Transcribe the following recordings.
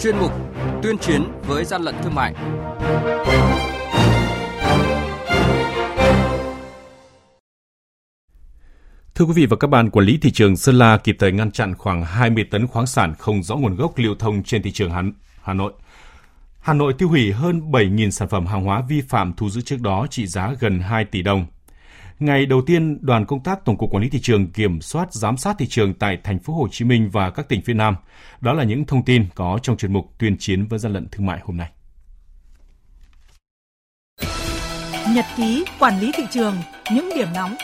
chuyên mục tuyên chiến với gian lận thương mại. Thưa quý vị và các bạn, quản lý thị trường Sơn La kịp thời ngăn chặn khoảng 20 tấn khoáng sản không rõ nguồn gốc lưu thông trên thị trường Hà, Hà Nội. Hà Nội tiêu hủy hơn 7.000 sản phẩm hàng hóa vi phạm thu giữ trước đó trị giá gần 2 tỷ đồng. Ngày đầu tiên, đoàn công tác Tổng cục Quản lý thị trường kiểm soát giám sát thị trường tại thành phố Hồ Chí Minh và các tỉnh phía Nam. Đó là những thông tin có trong chuyên mục tuyên chiến với gian lận thương mại hôm nay. Nhật ký quản lý thị trường, những điểm nóng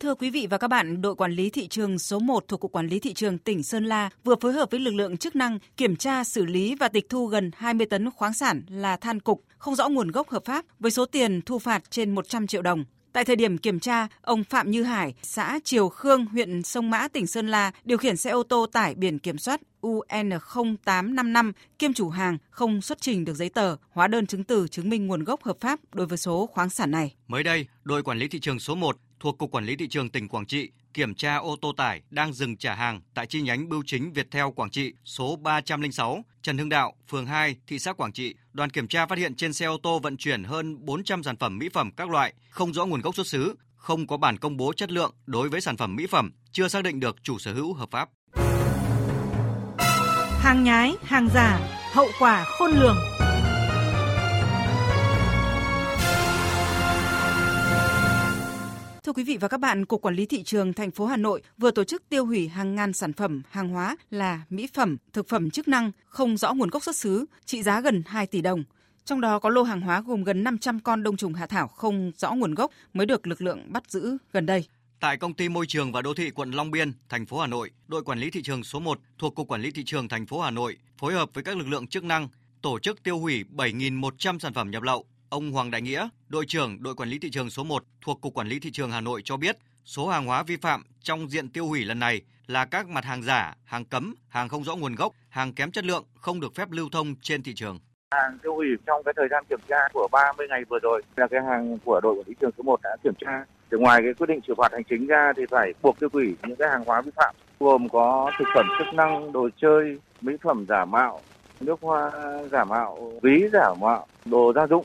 Thưa quý vị và các bạn, đội quản lý thị trường số 1 thuộc Cục Quản lý Thị trường tỉnh Sơn La vừa phối hợp với lực lượng chức năng kiểm tra, xử lý và tịch thu gần 20 tấn khoáng sản là than cục không rõ nguồn gốc hợp pháp với số tiền thu phạt trên 100 triệu đồng. Tại thời điểm kiểm tra, ông Phạm Như Hải, xã Triều Khương, huyện Sông Mã, tỉnh Sơn La, điều khiển xe ô tô tải biển kiểm soát UN0855 kiêm chủ hàng không xuất trình được giấy tờ, hóa đơn chứng từ chứng minh nguồn gốc hợp pháp đối với số khoáng sản này. Mới đây, đội quản lý thị trường số 1 thuộc Cục Quản lý Thị trường tỉnh Quảng Trị kiểm tra ô tô tải đang dừng trả hàng tại chi nhánh bưu chính Viettel Quảng Trị số 306 Trần Hưng Đạo, phường 2, thị xã Quảng Trị. Đoàn kiểm tra phát hiện trên xe ô tô vận chuyển hơn 400 sản phẩm mỹ phẩm các loại không rõ nguồn gốc xuất xứ, không có bản công bố chất lượng đối với sản phẩm mỹ phẩm, chưa xác định được chủ sở hữu hợp pháp. Hàng nhái, hàng giả, hậu quả khôn lường. Quý vị và các bạn, Cục Quản lý Thị trường thành phố Hà Nội vừa tổ chức tiêu hủy hàng ngàn sản phẩm, hàng hóa là mỹ phẩm, thực phẩm chức năng không rõ nguồn gốc xuất xứ, trị giá gần 2 tỷ đồng. Trong đó có lô hàng hóa gồm gần 500 con đông trùng hạ thảo không rõ nguồn gốc mới được lực lượng bắt giữ gần đây. Tại công ty môi trường và đô thị quận Long Biên, thành phố Hà Nội, đội quản lý thị trường số 1 thuộc Cục Quản lý thị trường thành phố Hà Nội phối hợp với các lực lượng chức năng tổ chức tiêu hủy 7.100 sản phẩm nhập lậu Ông Hoàng Đại Nghĩa, đội trưởng đội quản lý thị trường số 1 thuộc Cục Quản lý Thị trường Hà Nội cho biết, số hàng hóa vi phạm trong diện tiêu hủy lần này là các mặt hàng giả, hàng cấm, hàng không rõ nguồn gốc, hàng kém chất lượng không được phép lưu thông trên thị trường. Hàng tiêu hủy trong cái thời gian kiểm tra của 30 ngày vừa rồi là cái hàng của đội quản lý thị trường số 1 đã kiểm tra. Từ ngoài cái quyết định xử phạt hành chính ra thì phải buộc tiêu hủy những cái hàng hóa vi phạm gồm có thực phẩm chức năng, đồ chơi, mỹ phẩm giả mạo, nước hoa giả mạo, ví giả mạo, đồ gia dụng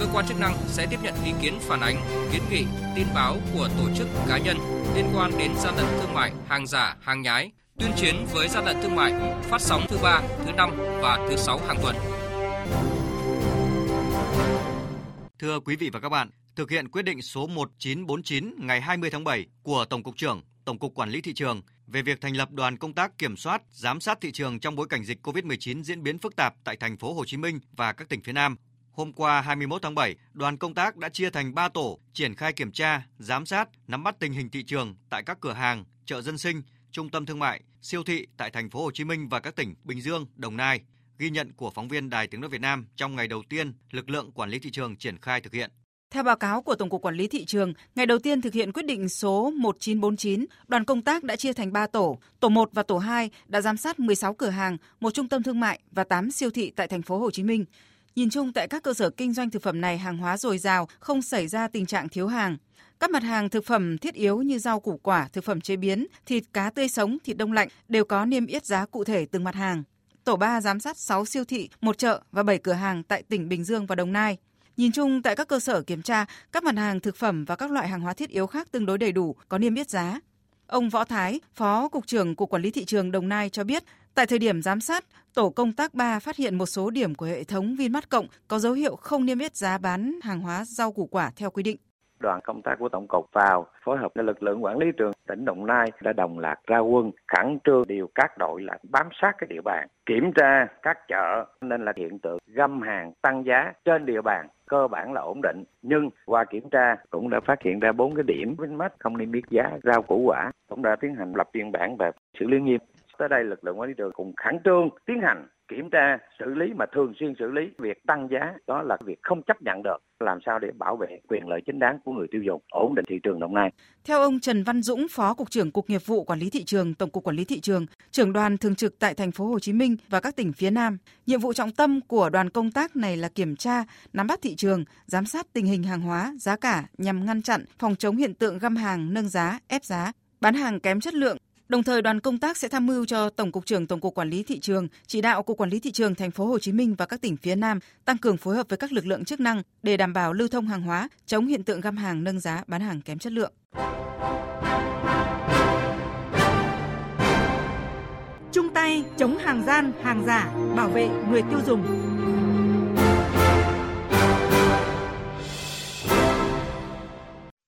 cơ quan chức năng sẽ tiếp nhận ý kiến phản ánh, kiến nghị, tin báo của tổ chức cá nhân liên quan đến gian lận thương mại, hàng giả, hàng nhái, tuyên chiến với gian lận thương mại phát sóng thứ ba, thứ năm và thứ sáu hàng tuần. Thưa quý vị và các bạn, thực hiện quyết định số 1949 ngày 20 tháng 7 của Tổng cục trưởng Tổng cục Quản lý thị trường về việc thành lập đoàn công tác kiểm soát, giám sát thị trường trong bối cảnh dịch COVID-19 diễn biến phức tạp tại thành phố Hồ Chí Minh và các tỉnh phía Nam Hôm qua 21 tháng 7, đoàn công tác đã chia thành 3 tổ triển khai kiểm tra, giám sát, nắm bắt tình hình thị trường tại các cửa hàng, chợ dân sinh, trung tâm thương mại, siêu thị tại thành phố Hồ Chí Minh và các tỉnh Bình Dương, Đồng Nai. Ghi nhận của phóng viên Đài Tiếng nói Việt Nam trong ngày đầu tiên lực lượng quản lý thị trường triển khai thực hiện. Theo báo cáo của Tổng cục Quản lý Thị trường, ngày đầu tiên thực hiện quyết định số 1949, đoàn công tác đã chia thành 3 tổ. Tổ 1 và tổ 2 đã giám sát 16 cửa hàng, một trung tâm thương mại và 8 siêu thị tại thành phố Hồ Chí Minh. Nhìn chung tại các cơ sở kinh doanh thực phẩm này hàng hóa dồi dào, không xảy ra tình trạng thiếu hàng. Các mặt hàng thực phẩm thiết yếu như rau củ quả, thực phẩm chế biến, thịt cá tươi sống, thịt đông lạnh đều có niêm yết giá cụ thể từng mặt hàng. Tổ 3 giám sát 6 siêu thị, một chợ và 7 cửa hàng tại tỉnh Bình Dương và Đồng Nai. Nhìn chung tại các cơ sở kiểm tra, các mặt hàng thực phẩm và các loại hàng hóa thiết yếu khác tương đối đầy đủ, có niêm yết giá. Ông Võ Thái, Phó Cục trưởng Cục Quản lý Thị trường Đồng Nai cho biết, tại thời điểm giám sát, tổ công tác 3 phát hiện một số điểm của hệ thống Vinmart Cộng có dấu hiệu không niêm yết giá bán hàng hóa rau củ quả theo quy định. Đoàn công tác của Tổng cục vào phối hợp với lực lượng quản lý trường tỉnh Đồng Nai đã đồng loạt ra quân khẩn trương điều các đội là bám sát cái địa bàn, kiểm tra các chợ nên là hiện tượng găm hàng tăng giá trên địa bàn cơ bản là ổn định. Nhưng qua kiểm tra cũng đã phát hiện ra bốn cái điểm Vinmart không niêm yết giá rau củ quả cũng đã tiến hành lập biên bản và xử lý nghiêm. Tới đây lực lượng quản lý trường cùng khẩn trương tiến hành kiểm tra xử lý mà thường xuyên xử lý việc tăng giá đó là việc không chấp nhận được làm sao để bảo vệ quyền lợi chính đáng của người tiêu dùng ổn định thị trường Đồng Nai. Theo ông Trần Văn Dũng, Phó cục trưởng Cục Nghiệp vụ Quản lý thị trường, Tổng cục Quản lý thị trường, trưởng đoàn thường trực tại thành phố Hồ Chí Minh và các tỉnh phía Nam, nhiệm vụ trọng tâm của đoàn công tác này là kiểm tra, nắm bắt thị trường, giám sát tình hình hàng hóa, giá cả nhằm ngăn chặn, phòng chống hiện tượng găm hàng, nâng giá, ép giá, bán hàng kém chất lượng, Đồng thời đoàn công tác sẽ tham mưu cho Tổng cục trưởng Tổng cục Quản lý thị trường, chỉ đạo Cục Quản lý thị trường thành phố Hồ Chí Minh và các tỉnh phía Nam tăng cường phối hợp với các lực lượng chức năng để đảm bảo lưu thông hàng hóa, chống hiện tượng găm hàng nâng giá, bán hàng kém chất lượng. Chung tay chống hàng gian, hàng giả, bảo vệ người tiêu dùng.